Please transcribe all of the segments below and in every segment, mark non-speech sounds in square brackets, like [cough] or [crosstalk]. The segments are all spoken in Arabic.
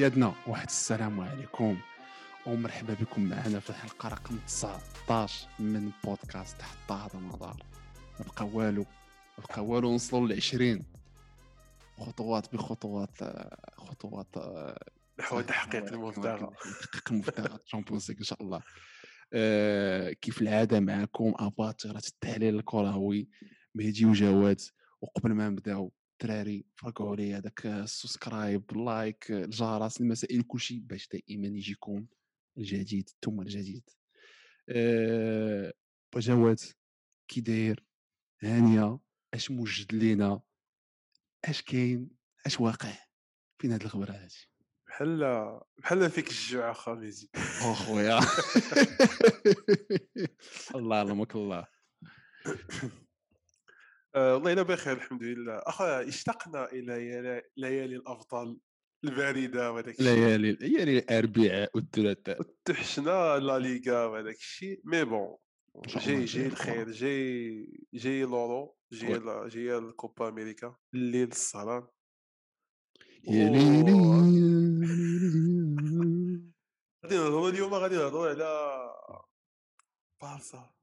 كيادنا واحد السلام عليكم. ومرحبا بكم معنا في الحلقة رقم 19 من بودكاست حتى هذا المدار ما بقى والو ما بقى والو نوصلوا ل 20 خطوات بخطوات خطوات نحو تحقيق المفترض تحقيق المفترض الشامبيونز إن شاء الله. آه كيف العادة معكم؟ اباطره التحليل الكروي مهدي وجواد. وقبل ما نبدأو الدراري فرقعوا عليا هذاك ال subscribe like الجرس المسائل كلشي باش دائما يجيكم الجديد ثم الجديد. أه جواد كي داير هانية أش موجد لينا؟ أش كاين؟ أش واقع؟ فين هاد الخبر هادي؟ بحال بحال فيك الجوع اخا ميزي اخويا [laughs] [laughs] الله يعلمك الله. [laughs] والله الا بخير الحمد لله. اخا اشتقنا إلى ليالي الأفضل الباردة وهذاك الشيء. ليالي ليالي الأربعاء والثلاثاء. وتحشنا لا ليغا وهذاك الشيء مي بون جاي جاي الخير جاي جاي لورو جاي جاي الكوبا أمريكا الليل السهران يا ليلي. [laughs] غادي نهضروا اليوم غادي نهضروا على بارسا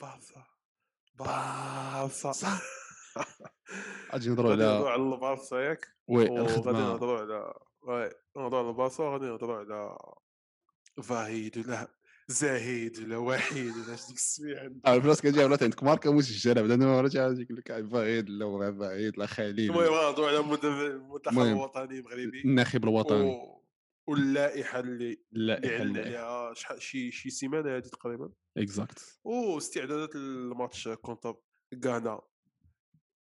بارسا. بارسا. غادي نهضروا على على البارسا ياك وي غادي نهضروا على وي نهضروا على البارسا غادي نهضروا على فاهيد ولا زاهد ولا وحيد ولا اش ديك السميع آه البلاص كتجي ولات عندك ماركة مسجله بعدا ما عاد يقول لك فاهيد لا فاهيد لا خليل المهم نهضروا على المنتخب الوطني المغربي الناخب الوطني واللائحة اللي اللائحة اللي عليها شحال شي شي سيمانة هذه تقريبا. exact واستعدادات ال match contre غانا.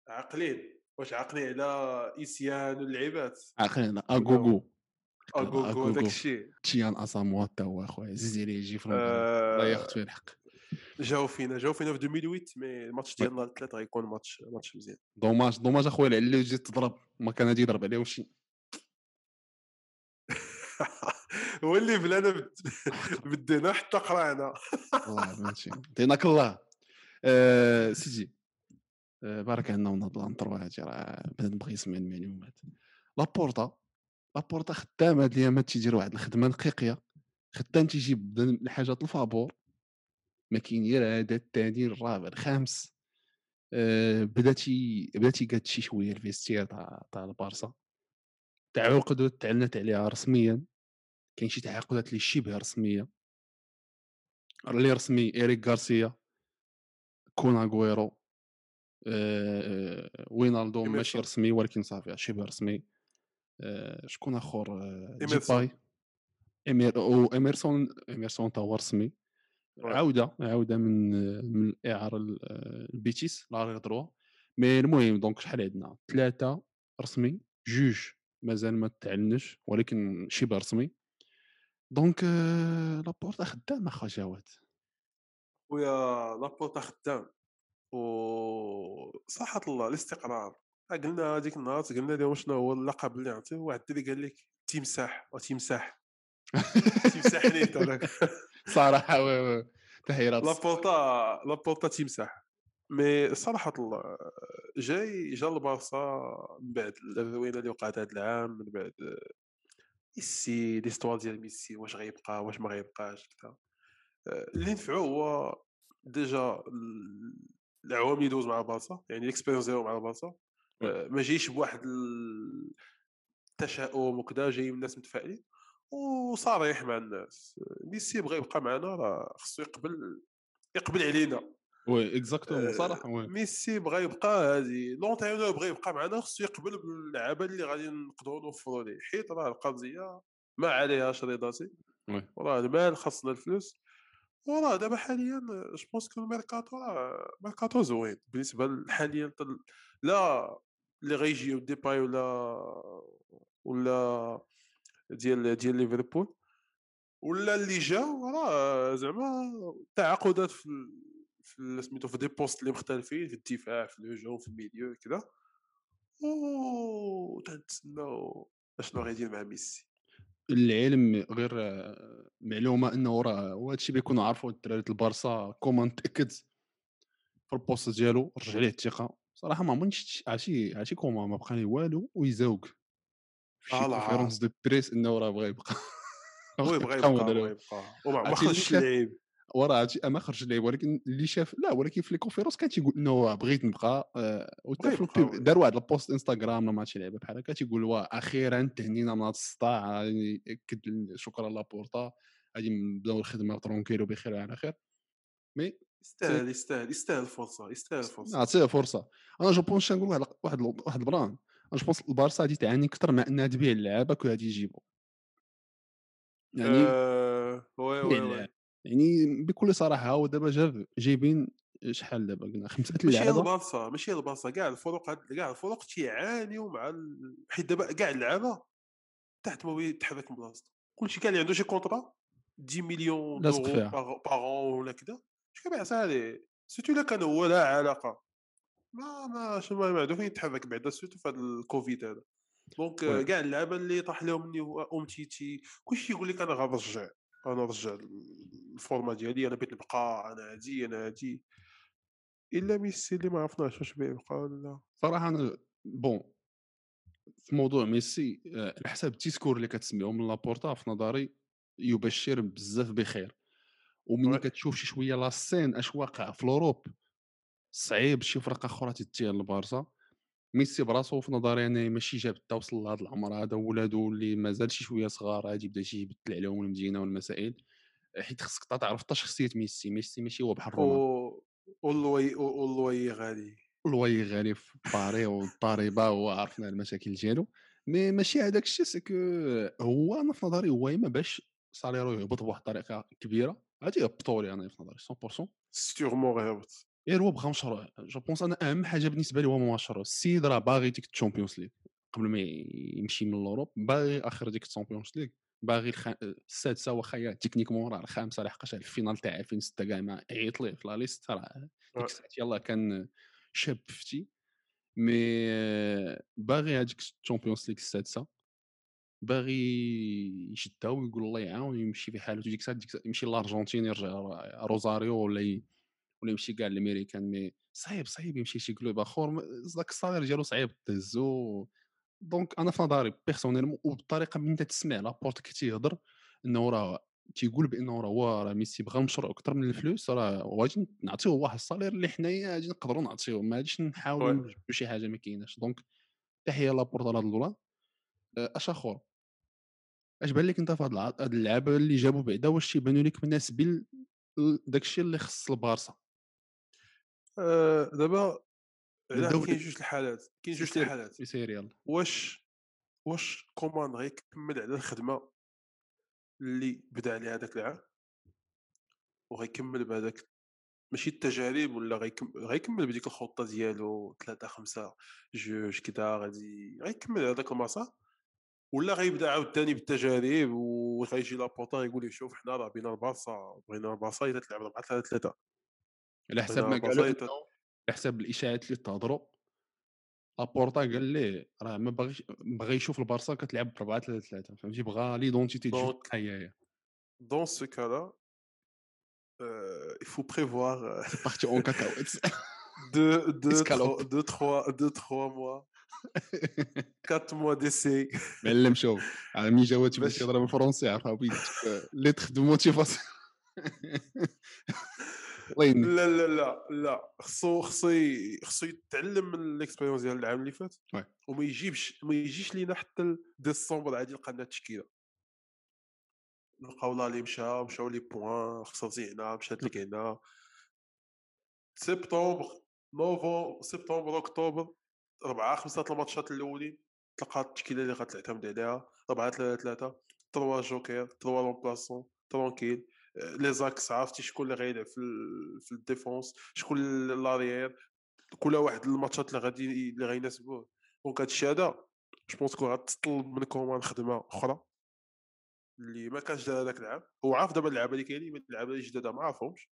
عاقلين. واش عاقلين على إيسيان واللعيبات؟ عاقلين أغوغو. أغوغو داك الشيء. جيان أساموا حتى هو أخويا. زيد عليه يجي في الله ياخذ فيه الحق. جاو فينا جاو فينا في 2008 mais ال match ديالنا الثلاث غيكون match match مزيان. dommage dommage أخويا اللي جيت تضرب. ما كان غادي يضرب عليه وشي. هو اللي بلانا بدينا حتى قرانا. [laughs] الله ماشي. عطيناك الله. آه سيدي آه بارك عنا ونهضر نطروا هادي راه بنادم بغى يسمع المعلومات لابورتا لابورتا خدام هاد الايامات تيدير واحد الخدمة نقيقيه خدام تيجيب الحاجات الفابور. ما كاين هذا الثاني الرابع الخامس. آه بدا تي بدا تيقاد شي شوية الفيستير تاع تاع البارسا. تعاقدات تعلنت عليها رسميا كاين شي تعاقدات اللي شبه رسمية. اللي رسمي إيريك غارسيا كون أغويرو أه وينالدوم ماشي رسمي ولكن صافي شبه رسمي. أه شكون آخر؟ أه ديباي. امير أو اميرسون اميرسون تا هو رسمي عوده عوده من من الاعاره البيتيس la droite mais المهم donc شحال عندنا؟ ثلاثة رسمي جوج. مازال ما تعلنش ولكن شبه رسمي donc لابورتا خدام أخا جواد. ويا لابورتا خدام. و صحة الله الاستقرار. قلنا هذيك النهار قلنا لهم شنو هو اللقب اللي عطيه واحد الدري قال لك تيمساح وتيمساح تيمساح [laughs] نيت هذاك صراحة oui oui تحيرات لابورتا لابورتا تيمساح mais صراحة الله جاي جا البارسا من بعد الروينة اللي وقعت هذا العام من بعد ميسي l'histoire ديال ميسي واش غيبقى واش ما غيبقاش كذا اللي نفعو هو déjà العوام اللي دوز مع البارسا يعني l'expérience ديالو مع البارسا ما جايش بواحد التشاؤم وكذا جاي من الناس متفائلين وصريح مع الناس. ميسي بغى يبقى معنا راه خصو يقبل يقبل علينا. oui exactement صراحة oui ميسي بغى يبقى هذه لونتينور بغى يبقى معنا خصو يقبل باللعابة اللي غادي نقدروا نوفروا ليه حيت راه القضية ما عليهاش رضاتي وراه المال خاصنا الفلوس. وراه دابا حاليا je pense que الميركاتو راه ميركاتو زوين. بالنسبة حاليا لا اللي غيجيو ديباي ولا ولا ديال ديال ليفربول ولا اللي جاو راه زعما تعاقدات في سميتو في دي بوست اللي مختلفين في الدفاع في الهجوم في الميليو كذا و تنتسناو أشنو غيدير مع ميسي؟ العلم غير معلومة انه راه وهذا الشيء بيكونوا عارفوا الدراري البارسا كومان تأكد في البوست ديالو رجع ليه الثقة. صراحة ما عمرني شفت عرفتي عرفتي كومان ما بقى ليه والو ويزوق شي conférence de presse إنه راه بغى يبقى. هو بغى [laughs] يبقى بغى يبقى. وما خرجش اللعيب وراه هادشي ما خرج اللعيب ولكن اللي شاف لا ولكن في les conférences كان تيقول إنه بغيت نبقى آه دار واحد ال post Instagram ما عرفتش لعبه بحال هكا تيقول وا أخيرا تهنينا من هذا الصداع يعني شكرا لابورتا غادي نبداو الخدمة tranquille وبخير وعلى خير. mais يستاهل يستاهل يستاهل الفرصة يستاهل الفرصة. نعطيه فرصه أنا je pense نقول واحد واحد ال plan. أنا je pense البارسا غادي تعاني أكثر مع إنها تبيع اللعابة كل غادي يجيبوا يعني آه... oui oui oui. يعني بكل صراحة هو دابا جايبين شحال دابا؟ قلنا خمسة ماشي البارسا ماشي البارسا كاع الفرق كاع الفرق تيعانيو مع ال... حيت دابا كاع اللعابة تحت ما يتحرك من بلاصتو. كلشي كاع اللي عنده شي contrat 10 مليون d'euros par an ولا كذا اش كيبيع سالي surtout إلا كان هو لا علاقة. ما ما شنو ما عنده فين يتحرك بعدا surtout في هذا الكوفيد هذا. donc كاع اللعابة اللي طاح لهم أمتيتي كلشي يقول لك أنا غنرجع. أنا نرجع ال forme ديالي أنا بغيت نبقى أنا هادي أنا هادي. إلا ميسي اللي ما عرفناش واش بيبقى ولا صراحة أنا bon في موضوع ميسي على آه، حساب ال discours اللي كتسمعهم من لابورتا في نظري يبشر بزاف بخير. وملي كتشوف شي شوية la scène أش واقع في ال Europe صعيب شي فرقة أخرى تتجه للبارسا. ميسي براسو في نظري أنا ماشي جاب حتى وصل لهذا العمر هذا ولادو اللي مازال شي شوية صغار غادي يبدا شي يبدل عليهم المدينة والمسائل. حيت خصك تعرف حتى شخصية ميسي ميسي ماشي هو بحال رونالدو. واللوي واللوي غادي واللوي غادي في باري والطاريبه وعرفنا المشاكل ديالو. mais ماشي هذاك الشيء ce que هو أنا في نظري هو ما باش salaire و يهبط بواحد الطريقة كبيرة. غادي يهبطوا لي أنا في نظري 100% sûrement غيهبط. غير هو بغى مشروع je pense أنا اهم حاجة بالنسبة لي هو مشروع السيد راه باغي ديك ال Champions League قبل ما يمشي من الاوروب باغي اخر ديك ال Champions League باغي الخ... السادسه واخا techniquement راه الخامسه لحقاش ال finale تاع 2006 كاع ما عيط ليه في la liste راه ديك الساعة يلاه كان شاب فتي mais باغي هذيك ال Champions League السادسه باغي يشدها ويقول الله يعاون يمشي في حاله ديك الساعة يمشي للارجنتين يرجع روزاريو ولا ولا يمشي كاع الأمريكان mais صعيب صعيب يمشي شي club آخر ذاك ال salaire ديالو صعيب تهزو donc أنا في نظري personnellement وبالطريقه من انت تسمع لابورت كي تيهضر إنه راه تيقول بأنه راه هو راه ميسي بغى المشروع أكثر من الفلوس راه غادي نعطيوه واحد ال salaire اللي حنايا غادي نقدروا نعطيوه ما غاديش نحاولوا نجيبوا شي حاجة ما كايناش. donc تحية لابورت على هذا ال plan اش آخر؟ اش بان لك أنت في هاد اللعابة اللي جابوا بعدا واش تيبانوا لك مناسبين داك الشيء اللي خص البارسا؟ آه، دابا كاين جوج الحالات كاين جوج الحالات. يسير يلا. واش واش كومان غيكمل على الخدمة اللي بدا عليها هذاك العام؟ وغيكمل بهذاك ماشي التجارب ولا غيكمل غيكمل بديك الخطة ديالو 3 5 جوج كذا غادي غيكمل هذاك المسار؟ ولا غيبدا عاوتاني بالتجارب وغيجي لابورتا يقول لي شوف حنا راه بينا البارسا بغينا البارسا تلعب 4 3 3 على حساب ما قالوا على حساب الاشاعات اللي تهضروا لابورتا قال ليه راه ما باغيش بغى يشوف البارسا كتلعب ب 4 3 3 فهمتي؟ بغى l'identité ديالو هي donc ce cas-là il faut prévoir parti en cacahuète. [laughs] deux, [laughs] deux, trois, deux, trois, deux, trois mois. 4 mois d'essai. معلم شوف عمي جواتي باش يهضر بالفرنسي عرفها ليتر دو موتيفاسيون لا لا لا لا خصو خصو خصو يتعلم من الإكسبيريونس ديال العام اللي فات وما يجيبش ما يجيش لينا حتى ديسمبر عادي لنا التشكيلة. لقاو لا اللي مشى مشاو les points خسرتي هنا مشات لك هنا سبتمبر نوفمبر سبتمبر أكتوبر ربعة خمسة الماتشات الأولين تلقى التشكيلة اللي غتعتمد عليها ربعة ثلاثة ثلاثة trois jokers trois remplaçants tranquille les axes عرفتي شكون اللي غيلعب في في la défense شكون l'arrière كل واحد الماتشات اللي غادي اللي غيناسبوه donc هادشي هذا je pense que غتطلب من كومان خدمه أخرى اللي ما كانش دار هذاك العام. هو عارف دابا اللعابه اللي كاينين اللعابه اللي جداد ما عارفهمش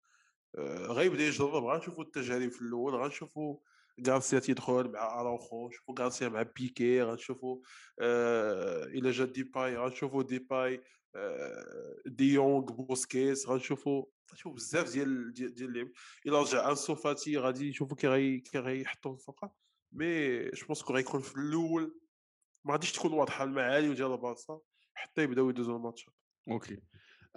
آه غيبدا يجرب غنشوفوا التجارب في الأول غنشوفوا غارسيا تيدخل مع اراوخو نشوفوا غارسيا مع بيكي غنشوفوا آه إلى جا ديباي غنشوفوا ديباي ديونغ بوسكيس غنشوفوا غنشوفوا بزاف ديال ديال اللعب الا رجع انسو فاتي غادي نشوفوا كي غي كي غيحطوا الفرقه mais je pense que غيكون في الأول ما غاديش تكون واضحه المعالي ديال البارسا حتى يبداو يدوزو الماتشات OK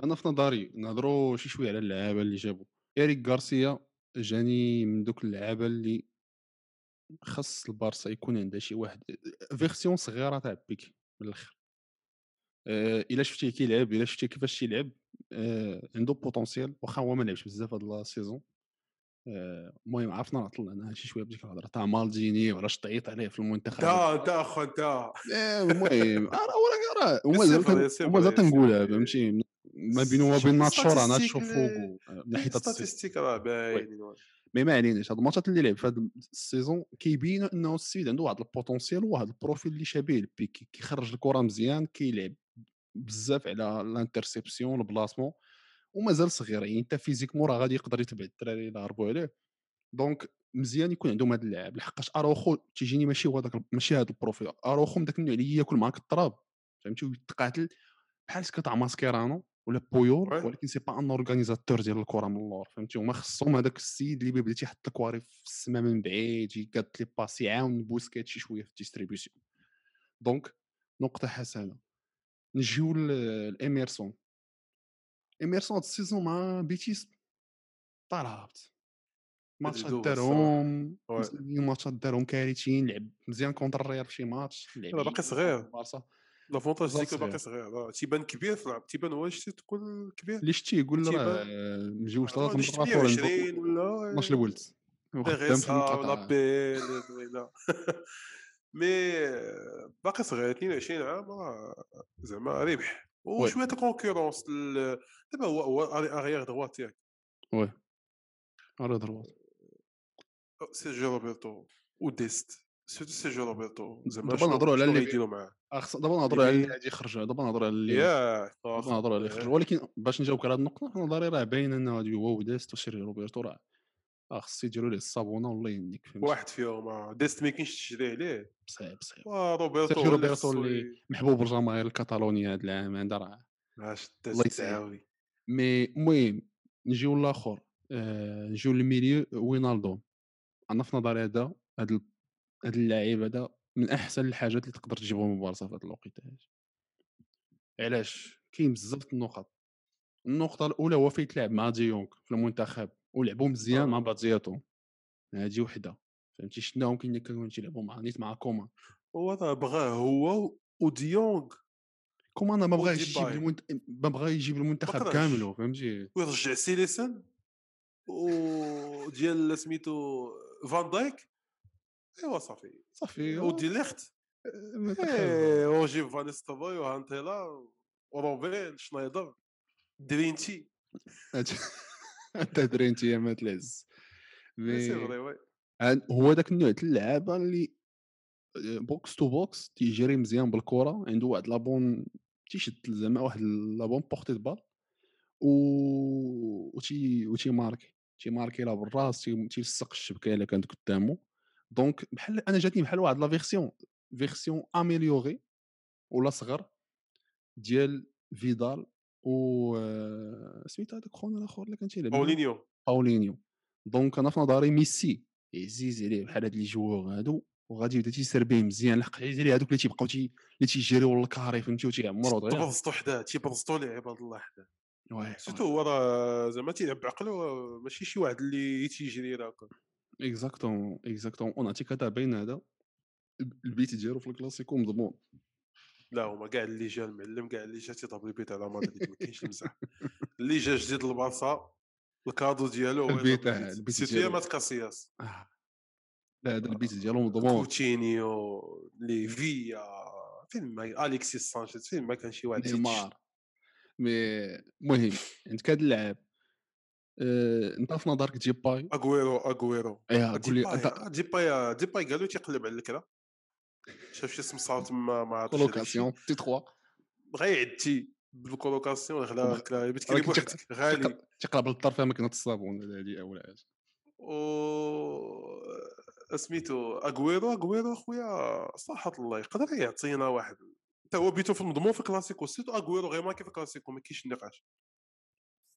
أنا في نظري نهضروا شي شوية على اللعابة اللي جابوا ايريك غارسيا جاني من دوك اللعابة اللي خاص البارسا يكون عندها شي واحد version صغيرة تاع بيكي من الآخر. آه، إلا شفتيه كيلعب إلا شفتيه كيفاش تيلعب آه، عنده potentiel واخا هو ما لعبش بزاف هاد ال saison آه، المهم عرفنا نعطل أنا شي شوية بديك الهضرة تاع مالديني ولا تعيط عليه في المنتخب. انت انت اخو انت المهم [laughs] راه راه هما هما تنقولها فهمتي؟ ما بينه وما بين ناتشو ر أنا تشوف فوق من ناحية statistiques راه باين mais ما عليناش هاد الماتشات اللي لعب في هاد ال saison كيبين إنه السيد عنده واحد ال potentiel وواحد ال profil اللي شبيه لبيكي كيخرج الكرة مزيان كيلعب بزاف على ال interception ال placement ومازال صغير يعني انت physique مورا غادي يقدر يتبع الدراري اللي هربوا عليه. donc مزيان يكون عندهم هذا اللاعب لحقاش اروخو تيجيني ماشي هو داك ماشي هذا ال profil اروخو من داك النوع اللي ياكل معاك التراب فهمتي؟ ويتقاتل بحال تاع ماسكيرانو ولا بويول ولكن c'est pas un organisateur ديال الكرة من اللور فهمتي؟ هما خصهم هذاك السيد اللي بدا تيحط الكواري في السماء من بعيد يقاد les passes يعاون بوسكيت شي شوية في la distribution donc نقطة حسنة. نجيو لاميرسون اميرسون هاد السيزون مع بيتيس طلعت ماتشات دارهم ماتشات دارهم كارثيين لعب مزيان كونتر الريال في شي ماتش باقي صغير. بارسا لافونتاج ديك باقي صغير. تيبان كبير في العب تيبان شتي تكون كبير. اللي شتي يقول راه مجوج ثلاث مرات 20 ولا 12 الولد ولا بيل [laughs] Mais باقي صغير 22 عام زعما ربح. وشوية concurrence دابا هو هو arrière droite ياك. Oui. arrière droite سيرجيو روبرتو وديست surtout سيرجيو روبرتو زعما دابا نهضروا على اللي يديروا معاه. دابا نهضروا على اللي غادي يخرج دابا نهضروا على اللي ياه! دابا نهضروا على اللي يخرج ولكن باش نجاوبك على هذه النقطة في نظري راه باين إنه هادي. هو وديست وسيرجيو روبرتو راه آه خص يديروا ليه الصابونة والله يهنيك واحد فيهم ديست ما كاينش تشري عليه صعيب صعيب روبرتو روبرتو اللي محبوب الجماهير الكاتالونية هذا العام هذا راه. الله يسعاوي Mais المهم نجيو للاخر آه نجيو لل milieu وينالدو. أنا في نظري هذا هذا هذا اللاعب هذا من أحسن الحاجات اللي تقدر تجيبهم من بارسا في هذا الوقت هذا علاش؟ كاين بزاف النقط. النقطة الأولى هو فايت تلعب؟ مع ديونغ في المنتخب ولعبوا مزيان مع بعضياتهم هذه وحدة. فهمتي؟ شفناهم كاين كانوا تيلعبوا مع نيت مع كومان. هو بغاه هو وديونغ كومان ما بغاش يجيب المنت... ما بغا يجيب المنتخب كامل فهمتي؟ ويرجع سيليسن وديال سميتو فان دايك. ايوا صافي صافي ودي ليخت. إيه وجيب فان ستافاي وهانتيلا وروبين شنايدر درينتي. [laughs] أنت يا مات العز هو ذاك النوع تاع اللعابة اللي box to box تيجري مزيان بالكرة عنده واحد la bonne تيشد زعما واحد la bonne porté balle و وتي وتي marquer. تي marquer لا بالراس تيلصق الشبكة إلا كانت قدامه donc بحال أنا جاتني بحال واحد la version version améliorée ولا صغر ديال فيدال و سميت هذاك خونا الأخر اللي كان تيلعب باولينيو باولينيو donc أنا في نظري ميسي. يعزيز عليه بحال هاد les joueurs هادو. وغادي يبدأ تيسير به مزيان لحق عليه هادوك اللي تيبقاو تي اللي تيجريو الكاري فهمتي وتيعمروا دغيا. تبرزطو حداه تيبرزطو ليه عباد الله حداه surtout هو راه زعما تيلعب بعقله ماشي شي واحد اللي تيجري راك exactement exactement ونعطيك هذا باين هذا البيت ديالو في الكلاسيكو مضمون لا هما كاع اللي جا المعلم كاع اللي جا تيضرب البيت على مدريد ما كاينش المزح اللي جا جديد للبارسا ال cadeau ديالو البيت البيت surtout مات كاسياس. لا هذا البيت ديالو مضمون كوتينيو ليفيا فين ما اليكسيس سانشيز فين ما كان شي واحد نيمار مي المهم عندك هذا اللاعب. أنت في نظرك ديباي اغويرو اغويرو ديباي أنت ديباي ديباي قالوا تيقلب على الكره شاف شي سمسار تما ما عرفتش كولوكاسيون تي 3 بغا يعدي بالكولوكاسيون غلا بتكلم بوحدك غالي. تيقرب للطرف ما كاين الصابون هذه أول حاجة. و سميتو اغويرو اغويرو أخويا صراحة الله يقدر يعطينا واحد. حتى هو بيتو في المضمون في الكلاسيكو surtout اغويرو غي marquer في الكلاسيكو ما كاينش النقاش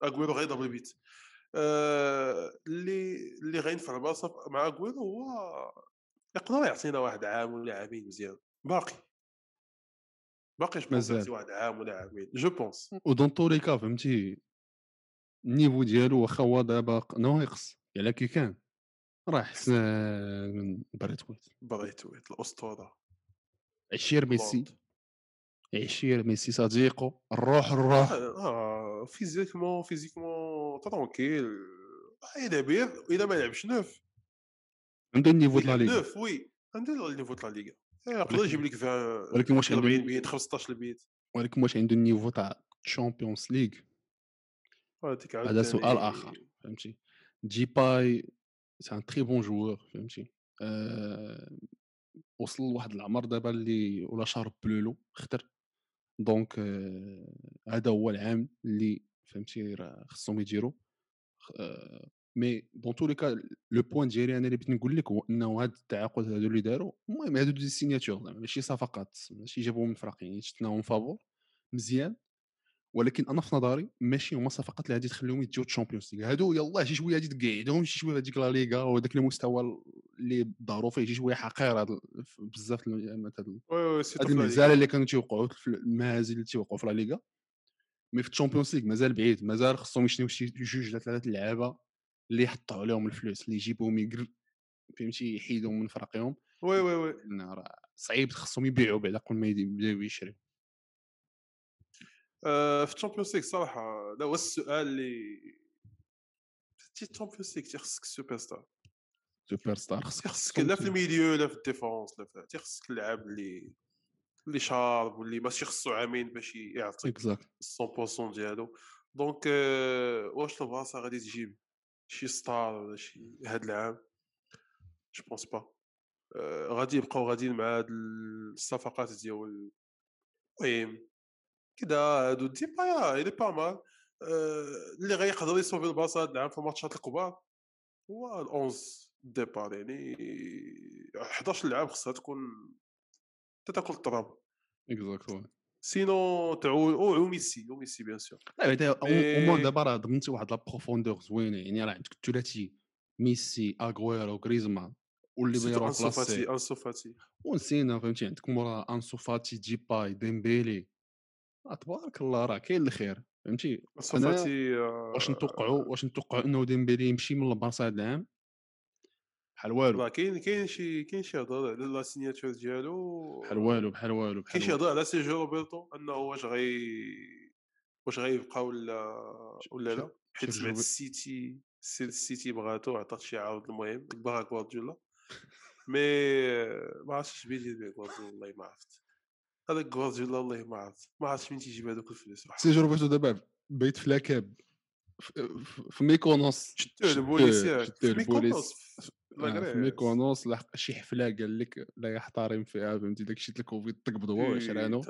اغويرو غيضرب البيت اللي اللي غينفع البلاصه مع اغويرو هو يقدر يعطينا واحد عام ولا عامين مزيان. باقي. باقي je واحد عام ولا عامين je pense. و dans tous les cas فهمتي ال niveau ديالو واخا هو دابا ناقص على كي كان. راه حسن من بريتويت بريتويت الأسطورة. عشير ميسي. عشير ميسي صديقه الروح الروح. آه physiquement physiquement tranquille يلعب إذا ما لعبش neuf عنده ال niveau لا ليغا. neuf oui عنده ال niveau تاع لا ليغا. يقدر يجيب لك 20 ولكن واش عنده 40 بيت 15 البيت ولكن واش عنده ال niveau تاع تشامبيونز ليغ هذا سؤال آخر فهمتي؟ ديباي c'est un très bon joueur فهمتي؟ أه وصل لواحد العمر دابا اللي ولا شارب بلولو خطر donc هذا هو العام اللي فهمتي؟ راه خصهم يديروا. mais dans tous les cas le point ديالي أنا اللي بغيت نقول لك هو إنه هاد التعاقد هادو اللي داروا المهم هادو des signatures زعما ماشي صفقات ماشي جابوهم من الفرق يعني شفناهم فافور مزيان. ولكن أنا في نظري ماشي هما الصفقات اللي غادي تخليهم يديو الشامبيونز ليغ هادو يلاه شي شوية غادي تقعدهم شي شوية هذيك لا ليغا وهذاك المستوى اللي ظهروا فيه شي شوية حقير بزاف هاد المهزله اللي كانوا تيوقعوا المهازل اللي تيوقعوا في لا ليغا mais في الشامبيونز ليغ مازال بعيد مازال خصهم يشنيو شي جوج ولا ثلاثة اللعابه اللي يحطوا عليهم الفلوس اللي يجيبوهم يقر فهمتي؟ يحيدهم من فرقهم oui oui oui. صعيب خصهم يبيعوا بعد قبل ما يبداو يشريو. آه، في الشامبيونز ليغ صراحة هذا هو السؤال اللي تي الشامبيونز ليغ تيخصك سوبر ستار سوبر ستار خصك لا في ال milieu لا في ال défense لا في تيخصك اللعاب اللي اللي شارب واللي ماشي خصو عامين باش يعطيك 100% ديالو donc euh, واش البلاصه غادي تجيب شي star ولا شي هاد العام je pense pas غادي يبقاو غاديين مع هاد الصفقات ديال المهم كذا هادو ديباي il est pas mal اللي غيقدر يصوفي البلاصه هاد العام في الماتشات الكبار هو ال11 départ يعني 11 لعاب خصها تكون تاكل التراب exactement sinon تعول أو ميسي أو ميسي bien sûr لا أو دابا راه ضمنتي واحد la profondeur زوينه يعني راه عندك الثلاثي ميسي اغويرو غريزمان واللي بغا انسو فاتي انسو فاتي ونسينا فهمتي عندك مورا انسو فاتي جيباي ديمبيلي تبارك الله راه كاين الخير فهمتي صفاتي واش نتوقعوا واش نتوقعوا إنه ديمبيلي يمشي من البارسا هذا العام؟ بحال والو كاين كاين شي كاين شي هضر على la signature ديالو بحال والو بحال والو كاين شي هضر على سيرجيو روبرتو أنه واش غي واش غيبقى ولا ولا لا؟ حيت سمعت السيتي السيتي بغاتو عطات شي عرض المهم باغا كوارديولا [laughs] مي ما عرفتش بيدي بيه كوارديولا والله ما عرفت. هذاك جوارديولا والله ما عرفت. ما عرفتش منين تيجيب هذوك الفلوس سي جربتو دابا بيت في لاكاب في ميكونوس. شتو البوليسيات في ميكونوس في ميكونوس لحق شي حفلة قال لك لا يحترم فيها فهمتي داك الشيء الكوفيد تقبض هو وشرانو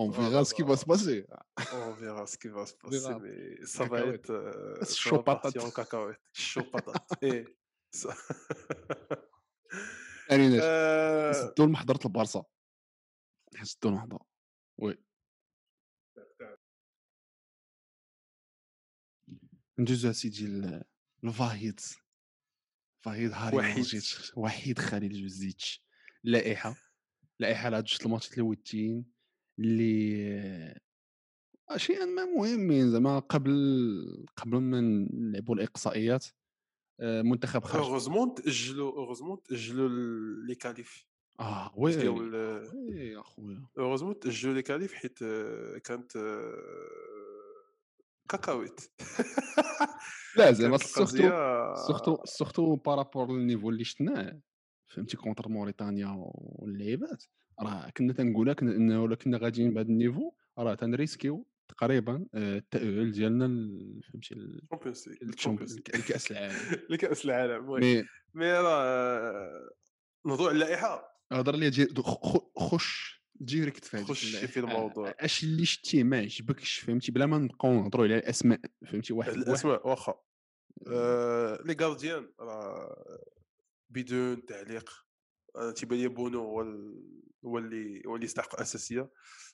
اون فيغا سكي فا سباسي on verra ce qui va se passer mais ça va être chaud patate كاكاويت chaud patate إيه يعني نسدو المحضرة البارسا نسدو المحضرة oui ندوزو اسيدي الفاهيد فاهيد هاري وحيد. وحيد خليل جوزيتش. لائحة لائحة على جوج الماتشات الوديين اللي اشياء ما مهمين زعما قبل قبل ما نلعبوا الإقصائيات آه، منتخب خرج heureusement تاجلوا heureusement تاجلوا les qualifs. آه oui oui أخويا. heureusement تاجلوا les qualifs حيت كانت كاكاويت. [laughs] [laughs] لا زعما surtout surtout surtout par rapport لل niveau اللي شفناه. فهمتي contre موريتانيا واللعيبات. راه كنا تنقولها كنا إنه كنا غاديين بهذا ال niveau راه تنريسكيو تقريبا التاهل ديالنا فهمتي الكاس العالم. [laughs] الكاس العالم مي مي راه نهضروا على اللائحة. هضر لي خش direct في خش في الموضوع. أش اللي شتي ما عجبكش فهمتي؟ بلا ما نبقاو نهضروا على الأسماء فهمتي؟ واحد الأسماء واخا. آه les gardiens راه بدون تعليق تيبان لي بونو هو هو اللي هو اللي يستحق الأساسية.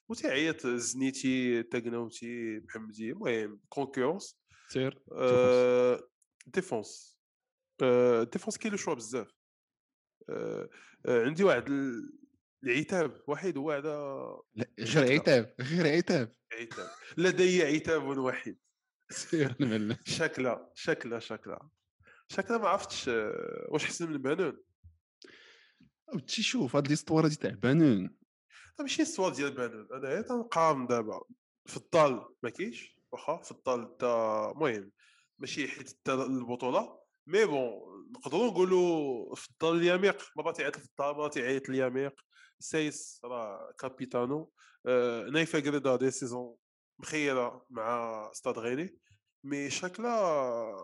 وتعيط زنيتي تاكناوتي محمدي المهم concurrence سير آه défense آه défense كاين le choix بزاف. آه آه عندي واحد العتاب وحيد هو لا غير عتاب غير عتاب عتاب لدي عتاب واحد. [laughs] سير نمل شكلها شكلها شكلها شكلها ما عرفتش آه، واش حسن من بانون تي شوف هاد ليستوار تاع بانون ماشي السوار ديال بانون أنا تنقام دابا. في الدال ما كاينش واخا؟ في الدال تا المهم ماشي حيت البطولة مي بون نقدروا نقولوا في الدار اليميق مرات يعيط في الدار مرات يعيط اليميق. سايس راه كابيتانو. آه نايفه كريدا دي سيزون مخيرة مع ستاد غيني. مي شكلها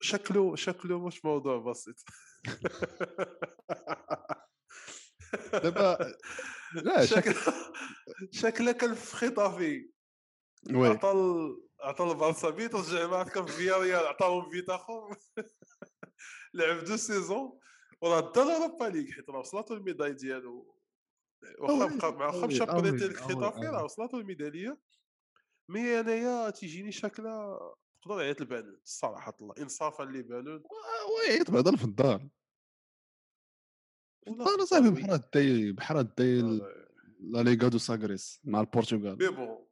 شكله شكله مش موضوع بسيط. [laughs] دابا لا شكل شكله كان في خطافي. وي. عطى عطى البارسا بيت رجع معاه كان في فيا ريال عطاهم بيت اخر [laughs] [laughs] لعب دو سيزون وراه دا لوروبا ليغ حيت راه وصلاتو الميداي ديالو. واخا بقى مع واخا مشى بريتي الخطافي راه وصلاتو الميدالية. مي أنايا تيجيني شكله تقدر يعيط البانون الصراحه الله انصافا لبانون ويعيط بعدا في الدار. أنا صاحبي بحال الداي بحال الداي لا ليغا دو ساغريس مع البرتغال. مي بون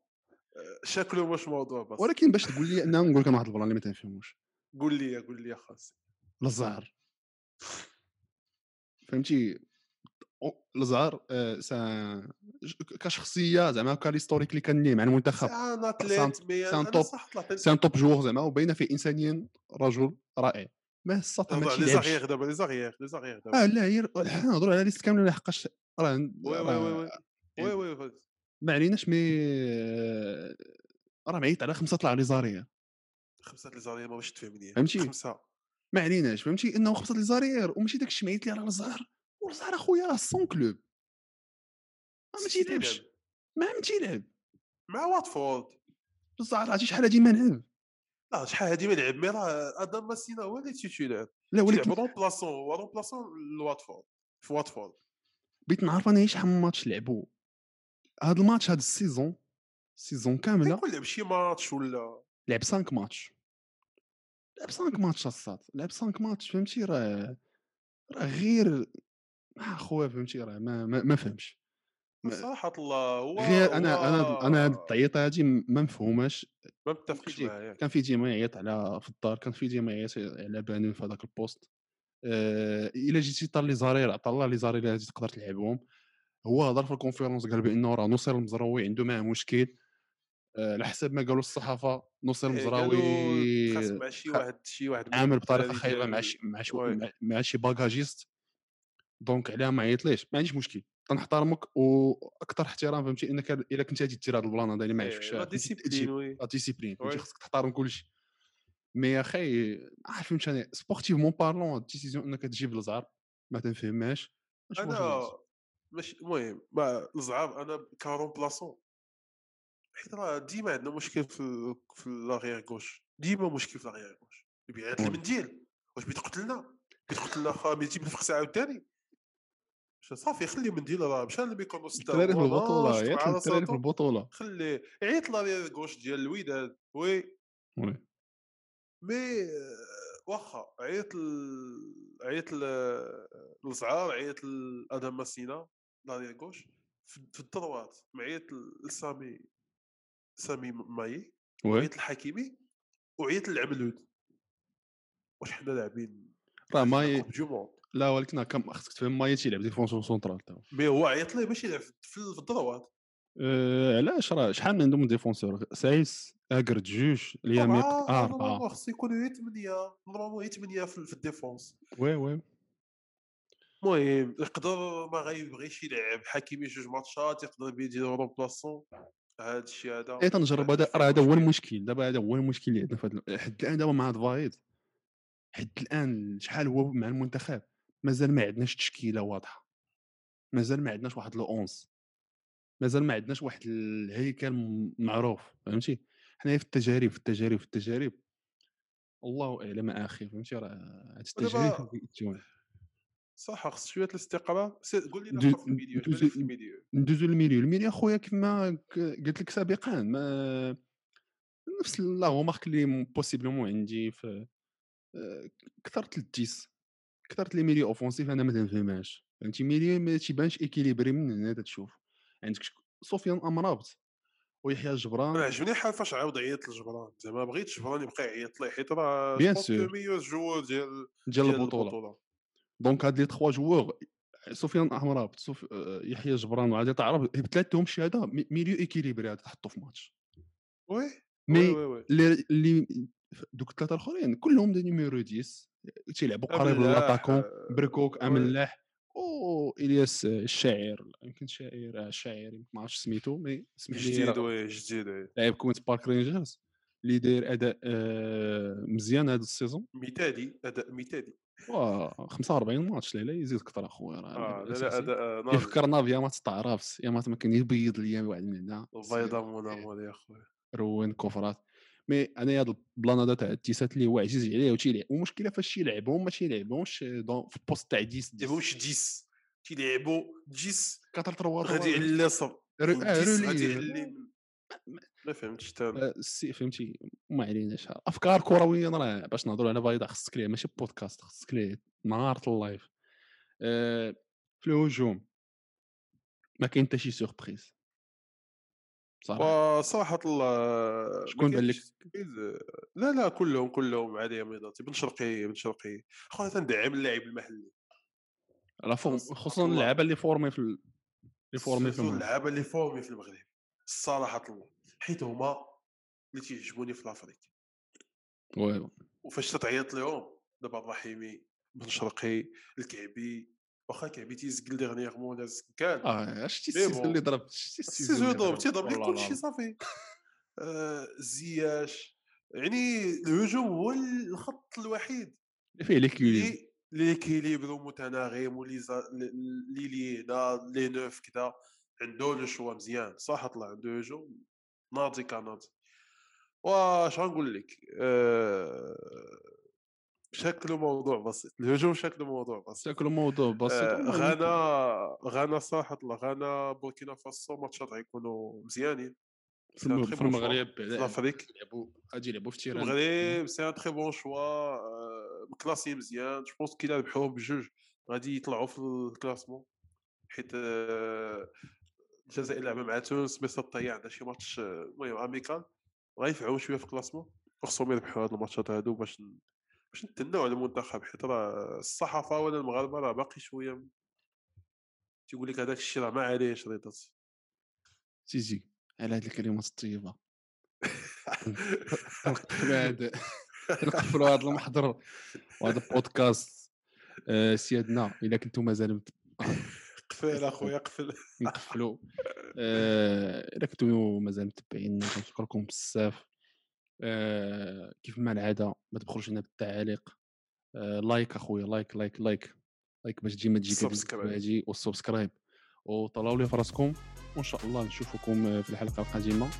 شكله واش موضوع بس. ولكن باش تقول لي انه نقول لك أنا واحد البلان اللي ما تنفهموش. قول لي قول لي خاص لزعر فهمتي؟ لزعر آه، كشخصية زعما ك l'historique اللي كان ليه مع المنتخب. c'est un top joueur زعما وبين فيه انسانيا رجل رائع. ما السطح ما les arrières دابا les arrières les arrières دابا. آه لا هي نهضروا على liste كاملة لحقاش راه oui oui oui oui. oui ما عليناش mais راه معيط على خمسة طلع les arrières خمسة les arrières ما باش تفهمني. فهمتي؟ خمسة. ما عليناش فهمتي؟ إنه خمسه les arrières وماشي داك الشيء معيط لي راه لزعر. ولزعر أخويا راه sans club. ما تيلعبش ما ما تيلعب مع واتفورد. لزعر عرفتي شحال هادي ما لعب لا شحال هادي ما لعب mais راه آدم ماسينا هو اللي تيتيلعب لا ولكن remplaçant هو remplaçant لواتفورد في واتفورد. بغيت نعرف أنا شحال من ماتش لعبوا هذا الماتش هذا ال saison saison كاملة. يكون لعب شي ماتش ولا؟ لعب 5 ماتش. لعب 5 ماتش الصاد لعب 5 ماتش فهمتي؟ راه راه غير اخويا فهمتي راه ما ما, ما فهمش. صراحة الله هو غير أنا أنا أنا هاد التعييط هادي ما مفهوماش. ما متفقش معايا. كان في ديما يعيط على في الدار كان في ديما يعيط على بانون في هذاك ال poste إلا جيتي طال لي زارير عطا الله لي زارير هادي تقدر تلعبهم. هو هضر في الكونفيرونس قال بأنه راه نصير المزراوي عنده معاه مشكل. على حسب ما قالوا الصحافه نصير إيه، المزراوي مع شي واحد شي واحد عامل بطريقة خايبة مع شي مع شي مع شي باكاجيست دونك عليها ما عيطليش ما عنديش مشكل تنحترمك وأكثر احترام فهمتي إنك إلا كنت غادي دير هذا البلان هذا اللي ما عرفتش لا ديسيبلين لا ديسيبلين فهمتي خصك تحترم كلشي مي يا أخي عارف فهمت أنا سبورتيفمون بارلون ديسيزيون إنك تجيب الزعر ما تنفهمهاش أنا ماشي المهم الزعر أنا كارون بلاسون حيت راه ديما عندنا مشكل في في لاغيير غوش ديما مشكل في لاغيير غوش يبيعات المنديل واش بيتقتلنا بيتقتلنا خا تجيب الفخس عاوتاني صافي خلي منديل راه. مشى للميكونو ستة الدراري في البطولة عيط الدراري في البطولة. خلي عيط لاغيير غوش ديال الوداد وي. وي. مي واخا عيط عيط للزعار عيط لأدم ماسينا لاغيير غوش في الدروات. معيط لسامي. سامي ماي وعيط الحكيمي وعيط للعملود واش حنا لاعبين راه ماي لا ولكن كم خصك تفهم ماي تيلعب ديفونسور سونترال مي هو عيط ليه باش يلعب في الضروات أه علاش؟ راه شحال من عندهم défenseur؟ سايس اكرد جوج اليميق اربعه خص يكونوا غير ثمانيه normalement غير ثمانيه في ال défense. oui oui. المهم يقدر ما غيبغيش يلعب حكيمي جوج ماتشات يقدر يدير remplaçant. هذا الشيء هذا اي تنجرب. هذا راه هذا هو المشكل. دابا هذا هو المشكل اللي عندنا في حد الآن دابا مع فايد حد الآن شحال هو مع المنتخب؟ مازال ما عندناش تشكيلة واضحة. مازال ما عندناش واحد le 11 مازال ما عندناش واحد الهيكل معروف. فهمتي؟ حنا في التجارب في التجارب في التجارب. الله أعلم أخي فهمتي؟ راه التجارب [laughs] صح خص شوية الاستقرار. قول لي في ال milieu في ال milieu. ندوزو لل milieu ال milieu اخويا كما قلت لك سابقا ما نفس la remarque اللي possiblement عندي في كثرت التيس كثرت لي ميليو اوفونسيف أنا ما تنفهمهاش فهمتي؟ ميليو ما تيبانش ايكيليبري من هنا تشوف. عندك سفيان امرابط ويحيى الجبران. أنا عجبني حال فاش عاود عيط لجبران زعما بغيت جبران يبقى يعيط ليه حيت راه بيان سور. ديال ديال ديال البطولة. دونك هاد لي تخوا جوور سفيان امرابط سف... آه، يحيى الجبران وعادي تعرف بثلاثتهم الشهاده مي- ميليو إيكيليبري هاد تحطوا في ماتش. وي؟ مي اللي دوك الثلاثة الأخرين كلهم دي نيميرو 10 تيلعبوا قريب للاتاكون آه، بركوك وي. أملاح أو إلياس الشاعر يمكن شاعر آه، يمكن ما عرفتش سميتو مي لي جديد وي جديد وي. لاعب كوينز بارك رينجرز اللي داير أداء آه، مزيان هذا السيزون. مثالي أداء مثالي 45 ماتش لا لا يزيد أكثر أخويا راه آه لا. لا يفكرنا بيا ما تستعرفش يا ما ما كان يبيض ليا واحد من هنا البيضاء مون امور يا خويا روين كفرات. مي أنا هاد البلان هذا تاع التيسات اللي هو عزيز عليه وتيلعب والمشكلة فاش تيلعبهم ما تيلعبهمش في البوست تاع 10 تيلعبوش 10 تيلعبوا 10 4 3 غادي آه، 10 رولي. غادي من- ما فهمتش حتى أنا. آه، السي فهمتي ما عليناش أفكار كروية راه باش نهضروا على بيضاء خصك ليه ماشي بودكاست خصك ليه نهار اللايف آه، في الهجوم ما كاين حتى شي surprise صراحة وصراحة الله شكون بان لك؟ تركيز. لا لا كلهم كلهم عادي عادي بن شرقي بن شرقي خويا تندعم اللاعب المحلي la forme خصوصا. اللعابة اللي formés في ال- اللي formés في المغرب. اللعابة اللي formés في المغرب الصراحة الله حيت هما اللي تيعجبوني في l'Afrique oui وفاش تتعيط لهم دابا الرحيمي بن شرقي الكعبي واخا الكعبي تيزقل ديغنيغمون ولا كان آه شتي السيزون. اللي ضرب شتي [laughs] السيزون اللي يضرب تيضرب لك كلشي. صافي. آه، زياش يعني الهجوم هو الخط الوحيد اللي فيه ليكيليبر ليكيليبر متناغم ولي لي لينا لي نوف كذا عنده لو شوا مزيان. صح طلع عنده هجوم. ناضي كناضي واش غنقول لك آه، شكله موضوع بسيط الهجوم شكله موضوع بسيط. شكل الموضوع بسيط آه، غانا غانا صح طلع غانا بوركينا فاسو ماتشات غيكونوا مزيانين. في الم- في المغرب في يلعبوا غادي يلعبوا في تيران المغرب سي ان تري بون شوا مكلاسي مزيان. جو بونس كي ربحوهم بجوج غادي يطلعوا في الكلاسمون. حيت آه، الجزائر لعبة مع تونس مصر طيا عندها شي ماتش المهم اميكال غينفعوا شوية في الكلاسمون. خصهم يربحوا هاد الماتشات هادو باش باش نتناو على المنتخب حيت راه الصحافة ولا المغاربة راه باقي شوية تيقول لك هذاك الشيء راه ما عليهش رياضات تيجي على هاد الكلمات الطيبة. [laughs] نقفلوا [laughs] هاد المحضر وهذا البودكاست. آه، سيادنا إلا كنتم مازال [laughs] قفل أخويا قفل نقفلوا [laughs] آه، الا كنتم مازال متبعين كنشكركم بزاف. آه، كيف ما العادة ما تبخلوش لنا بالتعاليق. آه، like أخويا like like like. like باش ديما تجيك هاد subscribe. الفيديو وال subscribe وطلعوا لي في راسكم وإن شاء الله نشوفكم في الحلقة القادمة.